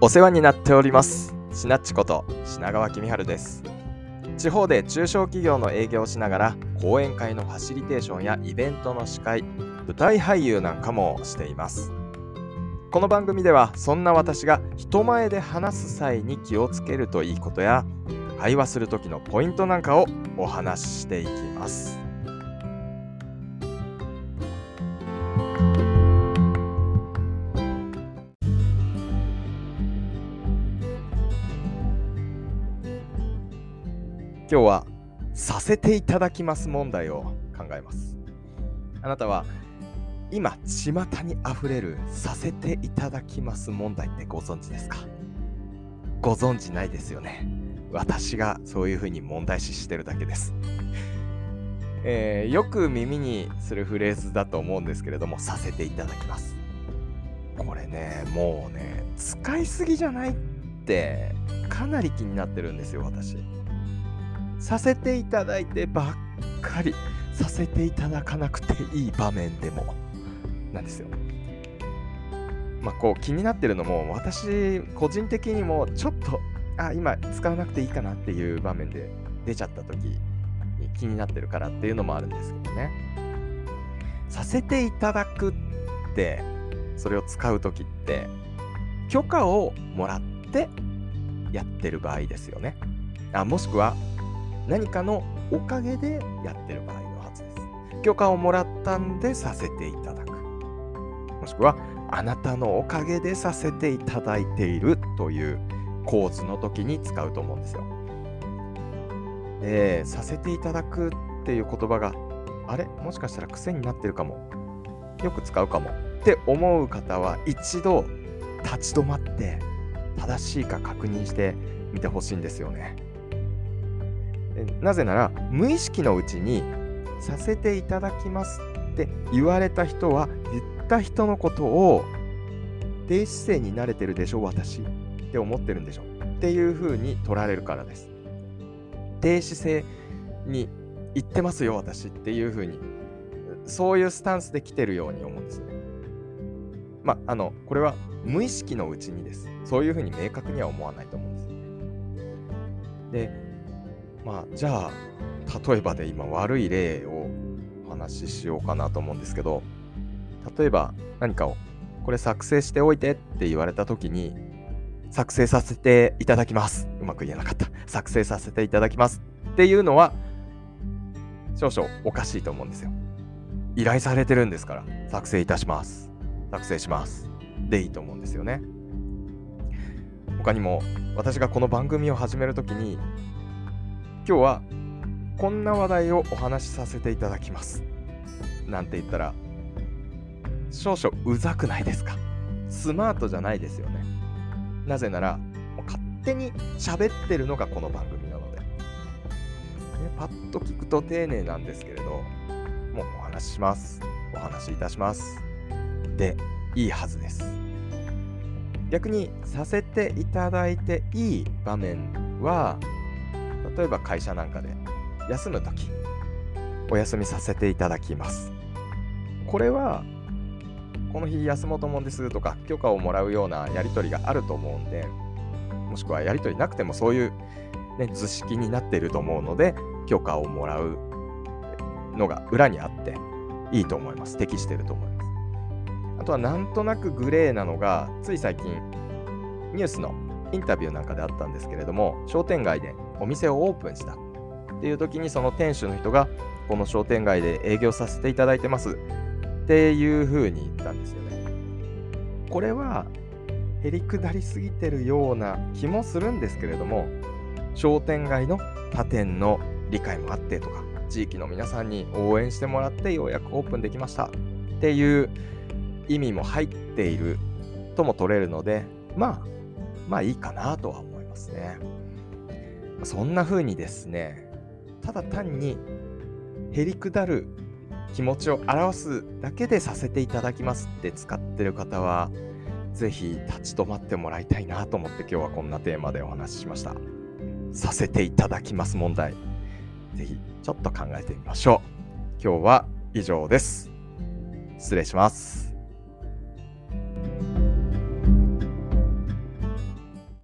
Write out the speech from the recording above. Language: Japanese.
お世話になっております。しなっちこと品川公春です。地方で中小企業の営業をしながら講演会のファシリテーションやイベントの司会舞台俳優なんかもしています。この番組ではそんな私が人前で話す際に気をつけるといいことや会話する時のポイントなんかをお話ししていきます。今日はさせていただきます問題を考えます。あなたは今巷にあふれるさせていただきます問題ってご存知ですか？ご存知ないですよね。私がそういうふうに問題視してるだけです。えー、よく耳にするフレーズだと思うんですけれどもさせていただきます。これねもうね使いすぎじゃないってかなり気になってるんですよ私。させていただいてばっかりさせていただかなくていい場面でもなんですよ。まあこう気になってるのも私個人的にもちょっとあ今使わなくていいかなっていう場面で出ちゃった時に気になってるからっていうのもあるんですけどね。させていただくってそれを使う時って許可をもらってやってる場合ですよね。あもしくは何かのおかげでやってる場合のはずです。許可をもらったんでさせていただく。もしくは、あなたのおかげでさせていただいているという構図の時に使うと思うんですよ。で、させていただくっていう言葉が、あれ？もしかしたら癖になってるかも。よく使うかも。って思う方は一度立ち止まって正しいか確認してみてほしいんですよね。なぜなら無意識のうちにさせていただきますって言われた人は言った人のことを低姿勢に慣れてるでしょ私って思ってるんでしょっていうふうに取られるからです。低姿勢に言ってますよ私っていうふうに。そういうスタンスで来てるように思うんです。ねまあのこれは無意識のうちにです。そういうふうに明確には思わないと思うんです。でまあ、じゃあ、例えばで今悪い例をお話ししようかなと思うんですけど、例えば何かをこれ作成しておいてって言われた時に、作成させていただきます。うまく言えなかった。作成させていただきますっていうのは、少々おかしいと思うんですよ。依頼されてるんですから、作成いたします。作成します。でいいと思うんですよね。他にも、私がこの番組を始めるときに、今日はこんな話題をお話しさせていただきます。なんて言ったら、少々うざくないですか？スマートじゃないですよね。なぜなら、勝手に喋ってるのがこの番組なので。ね、パッと聞くと丁寧なんですけれど、もうお話しします。お話しいたします。で、いいはずです。逆にさせていただいていい場面は、例えば会社なんかで休むとき、お休みさせていただきます。これは、この日休もうと思うんですとか、許可をもらうようなやり取りがあると思うんで、もしくはやり取りなくてもそういう、ね、図式になっていると思うので、許可をもらうのが裏にあっていいと思います。適してると思います。あとはなんとなくグレーなのが、つい最近、ニュースのインタビューなんかであったんですけれども、商店街でお店をオープンしたっていう時にその店主の人がこの商店街で営業させていただいてますっていう風に言ったんですよね。これはへりくだりすぎてるような気もするんですけれども商店街の他店の理解もあってとか地域の皆さんに応援してもらってようやくオープンできましたっていう意味も入っているとも取れるのでまあまあいいかなとは思いますね。そんな風にですね、ただ単にへりくだる気持ちを表すだけでさせていただきますって使ってる方は、ぜひ立ち止まってもらいたいなと思って今日はこんなテーマでお話ししました。させていただきます問題。ぜひちょっと考えてみましょう。今日は以上です。失礼します。